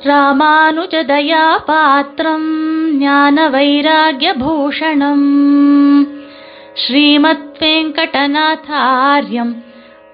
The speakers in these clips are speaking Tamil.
ராமானுஜதயா பாத்திரம் ஞான வைராகியபூஷணம் ஸ்ரீமத் வெங்கடநாதாரியம்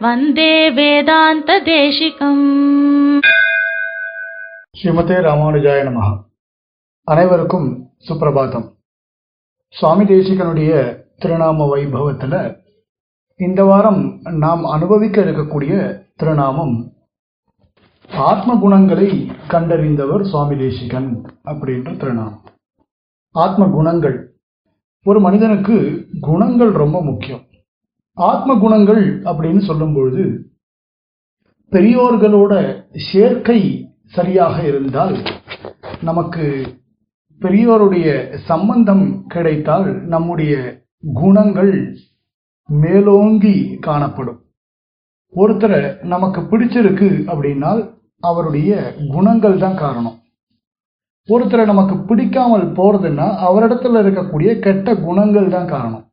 வந்தே வேதாந்த தேசிகம் ஸ்ரீமதே ராமானுஜாய நமஹ அனைவருக்கும் சுப்பிரபாதம் சுவாமி தேசிகனுடைய திருநாம வைபவத்துல இந்த வாரம் நாம் அனுபவிக்க இருக்கக்கூடிய திருநாமம் ஆத்ம குணங்களை கண்டறிந்தவர் சுவாமி தேசிகன் அப்படின்ற திருநாம் ஆத்ம குணங்கள் ஒரு மனிதனுக்கு குணங்கள் ரொம்ப முக்கியம். ஆத்ம குணங்கள் அப்படின்னு சொல்லும் பொழுது பெரியோர்களோட சேர்க்கை சரியாக இருந்தால் நமக்கு பெரியோருடைய சம்பந்தம் கிடைத்தால் நம்முடைய குணங்கள் மேலோங்கி காணப்படும். ஒருத்தரை நமக்கு பிடிச்சிருக்கு அப்படின்னால் அவருடைய குணங்கள் தான் காரணம். ஒருத்தரை நமக்கு பிடிக்காமல் போறதுன்னா அவரிடத்துல இருக்கக்கூடிய கெட்ட குணங்கள் தான் காரணம்.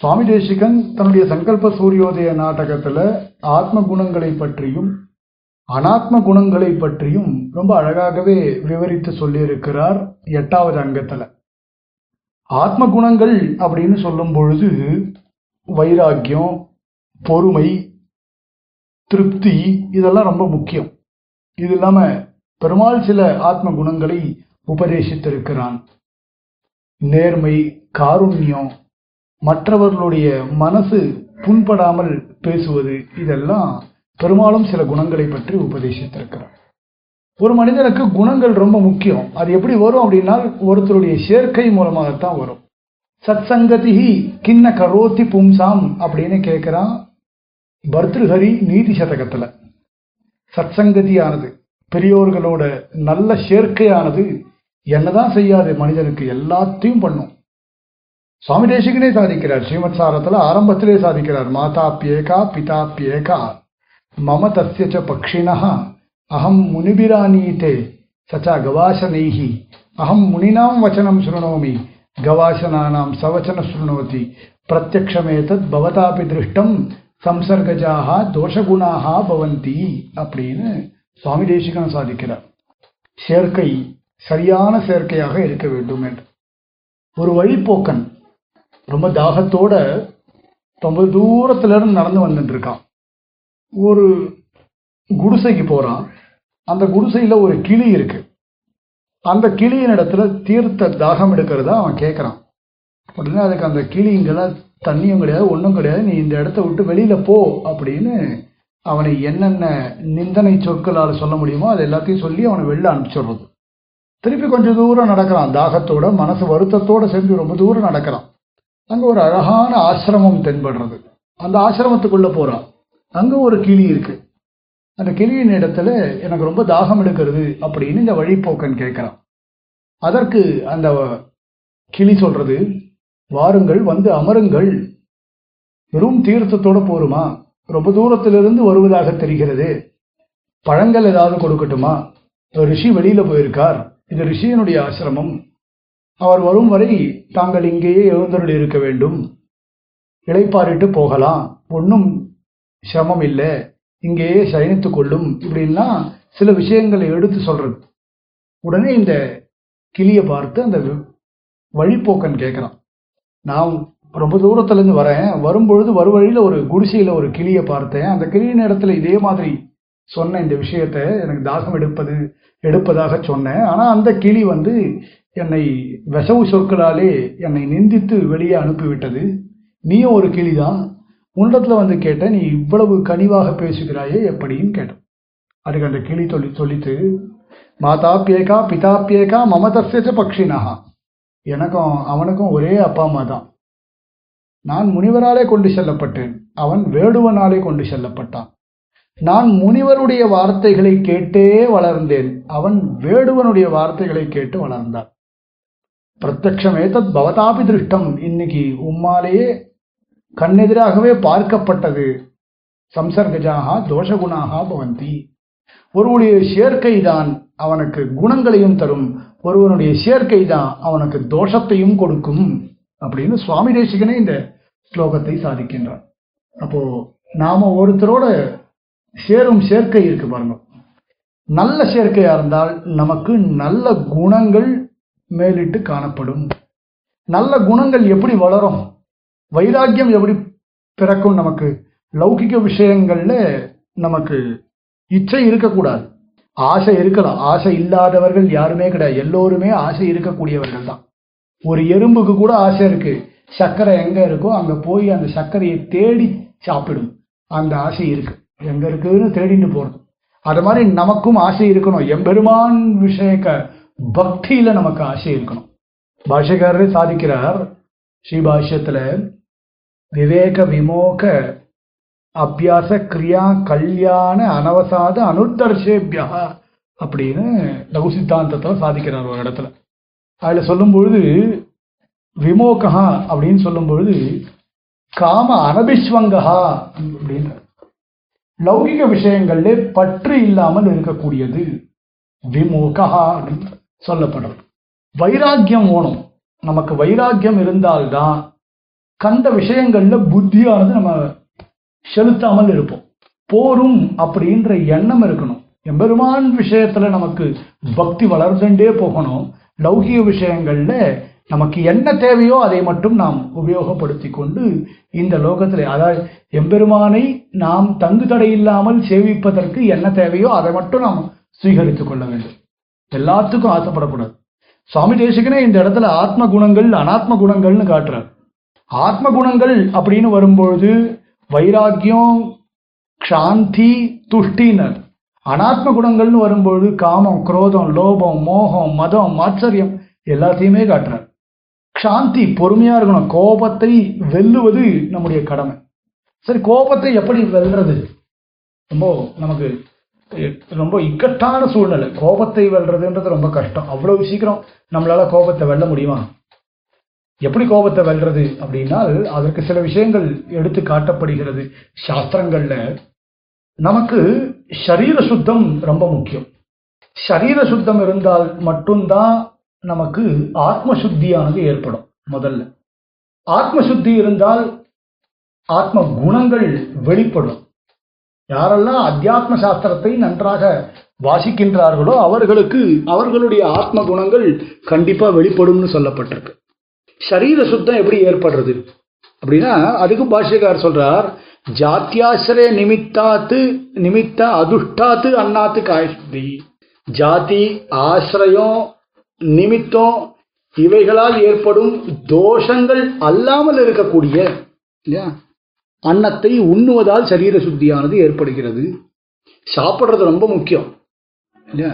சுவாமி தேசிகன் தன்னுடைய சங்கல்ப சூரியோதய நாடகத்துல ஆத்ம குணங்களை பற்றியும் அனாத்ம குணங்களை பற்றியும் ரொம்ப அழகாகவே விவரித்து சொல்லியிருக்கிறார் எட்டாவது அங்கத்துல. ஆத்ம குணங்கள் அப்படின்னு சொல்லும் பொழுது வைராக்கியம் பொறுமை திருப்தி இதெல்லாம் ரொம்ப முக்கியம். இது இல்லாம பெருமாள் சில ஆத்ம குணங்களை உபதேசித்திருக்கிறான். நேர்மை காருண்யம் மற்றவர்களுடைய மனசு புண்படாமல் பேசுவது இதெல்லாம் பெரும்பாலும் சில குணங்களை பற்றி உபதேசித்திருக்கிறார். ஒரு மனிதனுக்கு குணங்கள் ரொம்ப முக்கியம். அது எப்படி வரும் அப்படின்னா ஒருத்தருடைய சேர்க்கை மூலமாகத்தான் வரும். சத் கிண்ண கரோத்தி பும்சாம் அப்படின்னு கேட்கிறான். பர்திருஹரி நீதி சதகத்தில். சத் சங்கதியானது பெரியோர்களோட நல்ல சேர்க்கையானது என்னதான் செய்யாது மனிதனுக்கு எல்லாத்தையும் பண்ணும். சுவாமி தேசிகனே சாதிக்கிறார் ஸ்ரீமத் சாரத்தில் ஆரம்பத்திலே சாதிக்கிறார் மாதாப்பியேகா பிதாப்பியேகா மம தஸ்ய ச அகம் முனிபிராணீதே சச்சா கவாசனைஹி அகம் முனினாம் வச்சனம் சுருணோமி கவாசனானாம் சவச்சன சுருணோதி பிரத்யக்ஷமேதத் பவதாபி திருஷ்டம் சம்சர்கஜாக தோஷகுணாக பவந்தி அப்படின்னு சுவாமி தேசிகன் சாதிக்கிறார். சேர்க்கை சரியான சேர்க்கையாக இருக்க வேண்டும் என்று. ஒரு வழிப்போக்கன் ரொம்ப தாகத்தோட ரொம்ப தூரத்துல இருந்து நடந்து வந்துட்டு இருக்கான் ஒரு குடிசைக்கு போறான். அந்த குடிசையில ஒரு கிளி இருக்கு. அந்த கிளியின் இடத்துல தீர்த்த தாகம் எடுக்கிறதா அவன் கேட்கறான் உடனே அதுக்கு அந்த கிளிங்கெல்லாம் தண்ணியும் கிடையாது ஒன்றும் கிடையாது. நீ இந்த இடத்த விட்டு வெளியில் போ அப்படின்னு அவனை என்னென்ன நிந்தனை சொற்களால் சொல்ல முடியுமோ அது எல்லாத்தையும் சொல்லி அவனை வெளில அனுப்பிச்சிடுறது. திருப்பி கொஞ்சம் தூரம் நடக்கிறான். தாகத்தோட மனசு வருத்தத்தோடு சேர்ந்து ரொம்ப தூரம் நடக்கிறான். அங்கே ஒரு அழகான ஆசிரமம் தென்படுறது. அந்த ஆசிரமத்துக்குள்ளே போகிறான் அங்கே ஒரு கிளி இருக்குது அந்த கிளியின் இடத்துல எனக்கு ரொம்ப தாகம் எடுக்கிறது அப்படின்னு இந்த வழிப்போக்கன் கேட்குறான். அதற்கு அந்த கிளி சொல்கிறது வாருங்கள் வந்து அமருங்கள். வெறும் தீர்த்தத்தோட போருமா? ரொம்ப தூரத்திலிருந்து வருவதாக தெரிகிறது. பழங்கள் ஏதாவது கொடுக்கட்டுமா? ரிஷி வெளியில போயிருக்கார். இது ரிஷியனுடைய ஆசிரமம். அவர் வரும் வரை தாங்கள் இங்கேயே எழுந்தருள் இருக்க வேண்டும். இளைப்பாரிட்டு போகலாம். ஒன்றும் சிரமம் இல்லை. இங்கேயே சயனித்துக் கொள்ளும். இப்படின்னா சில விஷயங்களை எடுத்து சொல்றது. உடனே இந்த கிளியை பார்த்து அந்த வழிப்போக்கன் கேட்குறான். நான் ரொம்ப தூரத்துலேருந்து வரேன். வரும்பொழுது வருவழியில் ஒரு குடிசையில் ஒரு கிளியை பார்த்தேன். அந்த கிளியின் இடத்துல இதே மாதிரி சொன்ன இந்த விஷயத்த எனக்கு தாகம் எடுப்பது எடுப்பதாக சொன்னேன். ஆனால் அந்த கிளி வந்து என்னை விசவு சொற்களாலே என்னை நிந்தித்து வெளியே அனுப்பிவிட்டது. நீயும் ஒரு கிளி தான் உன்னிடத்தில் வந்து கேட்ட நீ இவ்வளவு கனிவாக பேசுகிறாயே எப்படின்னு கேட்டேன். அதுக்கு அந்த கிளி சொல்லி சொல்லித்து மாதாப்பியேகா பிதாப்பியேகா மமதசேச்ச பக்ஷினா எனக்கும் அவனுக்கும் ஒரே அப்பா அம்மா தான். நான் முனிவராலே கொண்டு செல்லப்பட்டேன். அவன் வேடுவனாலே கொண்டு செல்லப்பட்டான். நான் முனிவருடைய வார்த்தைகளை கேட்டே வளர்ந்தேன். அவன் வேடுவனுடைய வார்த்தைகளை கேட்டு வளர்ந்தான். பிரத்யக்ஷமே தத் பவதாபி திருஷ்டம். இன்னைக்கு உம்மாலேயே கண்ணெதிராகவே பார்க்கப்பட்டது. சம்சர்கஜாக தோஷகுணாக பவந்தி. ஒருவனுடைய சேர்க்கை தான் அவனுக்கு குணங்களையும் தரும். ஒருவனுடைய சேர்க்கை தான் அவனுக்கு தோஷத்தையும் கொடுக்கும் அப்படின்னு சுவாமி தேசிகனே இந்த ஸ்லோகத்தை சாதிக்கின்றான் அப்போ நாம ஒருத்தரோட சேரும் சேர்க்கை இருக்கு பாருங்க. நல்ல சேர்க்கையா இருந்தால் நமக்கு நல்ல குணங்கள் மேலிட்டு காணப்படும். நல்ல குணங்கள் எப்படி வளரும்? வைராக்கியம் எப்படி பிறக்கும்? நமக்கு லௌகிக விஷயங்கள்ல நமக்கு இச்சை இருக்கக்கூடாது. ஆசை இருக்கலாம் ஆசை இல்லாதவர்கள் யாருமே கிடையாது. எல்லோருமே ஆசை இருக்கக்கூடியவர்கள் தான். ஒரு எறும்புக்கு கூட ஆசை இருக்கு. சர்க்கரை எங்க இருக்கோ அங்க போய் அந்த சர்க்கரையை தேடி சாப்பிடும். அந்த ஆசை இருக்கு. எங்க இருக்குன்னு தேடிட்டு போறது அது மாதிரி நமக்கும் ஆசை இருக்கணும். எம்பெருமான் விஷயக்க பக்தியில நமக்கு ஆசை இருக்கணும். பாஷகாரரே சாதிக்கிறார் ஸ்ரீபாஷ்யத்துல விவேக விமோக அபியாச கிரியா கல்யாண அனவசாத அனுத்தர்ஷேபியா அப்படின்னு லகு சித்தாந்தத்தில் சாதிக்கிறார் ஒரு இடத்துல. அதில் சொல்லும் பொழுது விமோகா அப்படின்னு சொல்லும் பொழுது காம அனபிஸ்வங்கா அப்படின்ற லௌகிக விஷயங்கள்ல பற்று இல்லாமல் இருக்கக்கூடியது விமோகா அப்படின்னு சொல்லப்படும். வைராக்கியம் ஓணும் நமக்கு வைராக்கியம் இருந்தால்தான் கண்ட விஷயங்கள்ல புத்தியானது நம்ம செலுத்தாமல் இருப்போம். போரும் அப்படின்ற எண்ணம் இருக்கணும். எம்பெருமான் விஷயத்துல நமக்கு பக்தி வளர்ந்துட்டே போகணும். லௌகிய விஷயங்கள்ல நமக்கு என்ன தேவையோ அதை மட்டும் நாம் உபயோகப்படுத்தி கொண்டு இந்த லோகத்தில் அதாவது எம்பெருமானை நாம் தங்கு தடை இல்லாமல் சேவிப்பதற்கு என்ன தேவையோ அதை மட்டும் நாம் சுவீகரித்துக் கொள்ள வேண்டும். எல்லாத்துக்கும் ஆசைப்படக்கூடாது. சுவாமி தேசிகனே இந்த இடத்துல ஆத்ம குணங்கள் அனாத்ம குணங்கள்னு காட்டுறார். ஆத்ம குணங்கள் அப்படின்னு வரும்பொழுது வைராக்கியம் சாந்தி துஷ்டினர் அனாத்ம குணங்கள்னு வரும்பொழுது காமம் குரோதம் லோபம் மோகம் மதம் மாச்சரியம் எல்லாத்தையுமே காட்டுறார். சாந்தி பொறுமையா இருக்கணும். கோபத்தை வெல்லுவது நம்முடைய கடமை. சரி கோபத்தை எப்படி வெல்றது? ரொம்ப நமக்கு ரொம்ப இக்கட்டான சூழ்நிலை. கோபத்தை வெல்றதுன்றது ரொம்ப கஷ்டம். அவ்வளவு சீக்கிரம் நம்மளால கோபத்தை வெல்ல முடியுமா? எப்படி கோபத்தை வெல்றது அப்படின்னால் அதற்கு சில விஷயங்கள் எடுத்து காட்டப்படுகிறது. சாஸ்திரங்கள்ல நமக்கு சரீர சுத்தம் ரொம்ப முக்கியம். சரீர சுத்தம் இருந்தால் மட்டும்தான் நமக்கு ஆத்ம சுத்தியானது ஏற்படும் முதல்ல. ஆத்ம சுத்தி இருந்தால் ஆத்ம குணங்கள் வெளிப்படும். யாரெல்லாம் அத்தியாத்ம சாஸ்திரத்தை நன்றாக வாசிக்கின்றார்களோ அவர்களுக்கு அவர்களுடைய ஆத்ம குணங்கள் கண்டிப்பா வெளிப்படும்னு சொல்லப்பட்டிருக்கு. சரீர சுத்தம் எப்படி ஏற்படுறது? அப்படின்னா அதுக்கு பாஷ்யக்கார் சொல்றார் ஜாத்தியாசிரய நிமித்தாத்து நிமித்த அதுஷ்டாத்து அண்ணாத்து காயசுத்தி ஜாதி ஆசிரியம் நிமித்தம் இவைகளால் ஏற்படும் தோஷங்கள் அல்லாமல் இருக்கக்கூடிய இல்லையா? அன்னத்தை உண்ணுவதால் சரீர சுத்தியானது ஏற்படுகிறது. சாப்பிட்றது ரொம்ப முக்கியம் இல்லையா?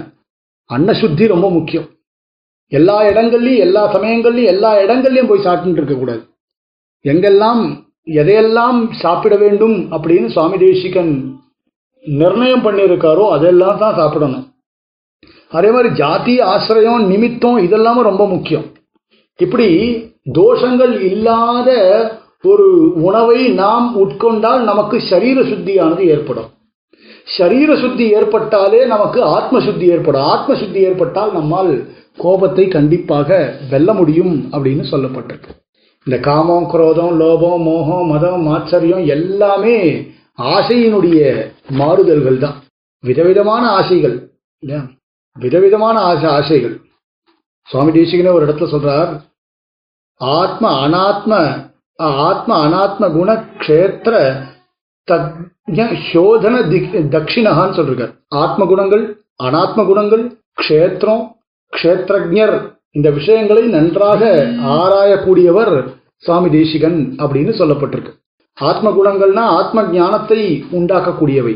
அன்ன சுத்தி ரொம்ப முக்கியம். எல்லா இடங்கள்லையும் எல்லா சமயங்கள்லையும் எல்லா இடங்கள்லையும் போய் சாப்பிட்டு இருக்கக்கூடாது எங்கெல்லாம் எதையெல்லாம் சாப்பிட வேண்டும் அப்படின்னு சுவாமி தேசிகன் நிர்ணயம் பண்ணியிருக்காரோ அதெல்லாம் தான் சாப்பிடணும். அதே மாதிரி ஜாதி ஆசிரியம் நிமித்தம் இதெல்லாமும் ரொம்ப முக்கியம். இப்படி தோஷங்கள் இல்லாத ஒரு உணவை நாம் உட்கொண்டால் நமக்கு சரீர சுத்தியானது ஏற்படும். சரீர சுத்தி ஏற்பட்டாலே நமக்கு ஆத்ம சுத்தி ஏற்படும். ஆத்ம சுத்தி ஏற்பட்டால் நம்மால் கோபத்தை கண்டிப்பாக வெல்ல முடியும் அப்படின்னு சொல்லப்பட்டிருக்கு. இந்த காமம் குரோதம் லோபம் மோகம் மதம் மாச்சரியம் எல்லாமே ஆசையினுடைய மாறுதல்கள் தான். விதவிதமான ஆசைகள் இல்லையா? விதவிதமான ஆசை ஆசைகள். சுவாமி தேசிகனே ஒரு இடத்துல சொல்றார் ஆத்ம அனாத்ம ஆத்ம அனாத்ம குண கஷேத்திர தஜ்ஞ சோதன திக் தட்சிணகான்னு சொல்றார் ஆத்ம குணங்கள் அனாத்ம குணங்கள் க்ஷேத்திரம் க்ஷேத்திரஜர் இந்த விஷயங்களை நன்றாக ஆராயக்கூடியவர் சுவாமி தேசிகன் அப்படின்னு சொல்லப்பட்டிருக்கு. ஆத்ம குணங்கள்னா ஆத்ம ஞானத்தை உண்டாக்கக்கூடியவை.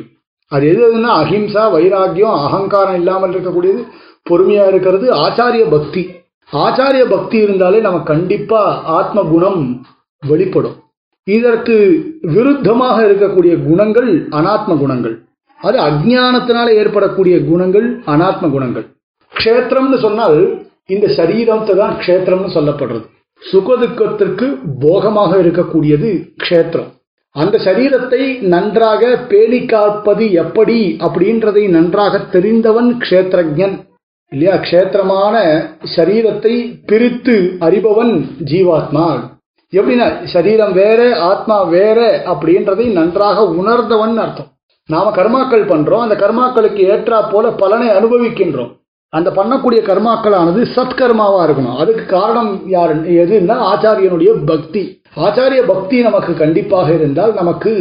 அது எது எதுன்னா அஹிம்சா வைராக்கியம் அகங்காரம் இல்லாமல் இருக்கக்கூடியது பொறுமையா இருக்கிறது ஆச்சாரிய பக்தி. ஆச்சாரிய பக்தி இருந்தாலே நம்ம கண்டிப்பா ஆத்ம குணம் வெளிப்படும். இதற்கு விருத்தமாக இருக்கக்கூடிய குணங்கள் அனாத்ம குணங்கள். அது அஜானத்தினால ஏற்படக்கூடிய குணங்கள் அனாத்ம குணங்கள். க்ஷேத்திரம்னு சொன்னால் இந்த சரீரத்தை தான் க்ஷேத்திரம்னு சொல்லப்படுறது. சுகதுக்கத்திற்கு போகமாக இருக்கக்கூடியது க்ஷேத்திரம். அந்த சரீரத்தை நன்றாக பேணி காப்பது எப்படி அப்படின்றதை நன்றாக தெரிந்தவன் க்ஷேத்திரஜன். இல்லையா? க்ஷேத்திரமான சரீரத்தை பிரித்து அறிபவன் ஜீவாத்மா. எப்படின்னா சரீரம் வேற ஆத்மா வேற அப்படின்றதை நன்றாக உணர்ந்தவன் அர்த்தம். நாம கர்மாக்கள் பண்றோம் அந்த கர்மாக்களுக்கு ஏற்றா போல பலனை அனுபவிக்கின்றோம். அந்த பண்ணக்கூடிய கர்மாக்களானது சத்கர்மாவா இருக்கணும். அதுக்கு காரணம் யாரு எதுன்னா ஆச்சாரியனுடைய பக்தி. ஆச்சாரிய பக்தி நமக்கு கண்டிப்பாக இருந்தால் நமக்கு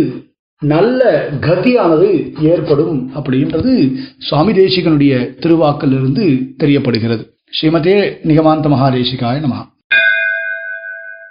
நல்ல கதியானது ஏற்படும் அப்படின்றது சுவாமி தேசிகனுடைய திருவாக்கிலிருந்து தெரியப்படுகிறது. ஸ்ரீமதே நிகமாந்த மகாதேசிகாய நமகா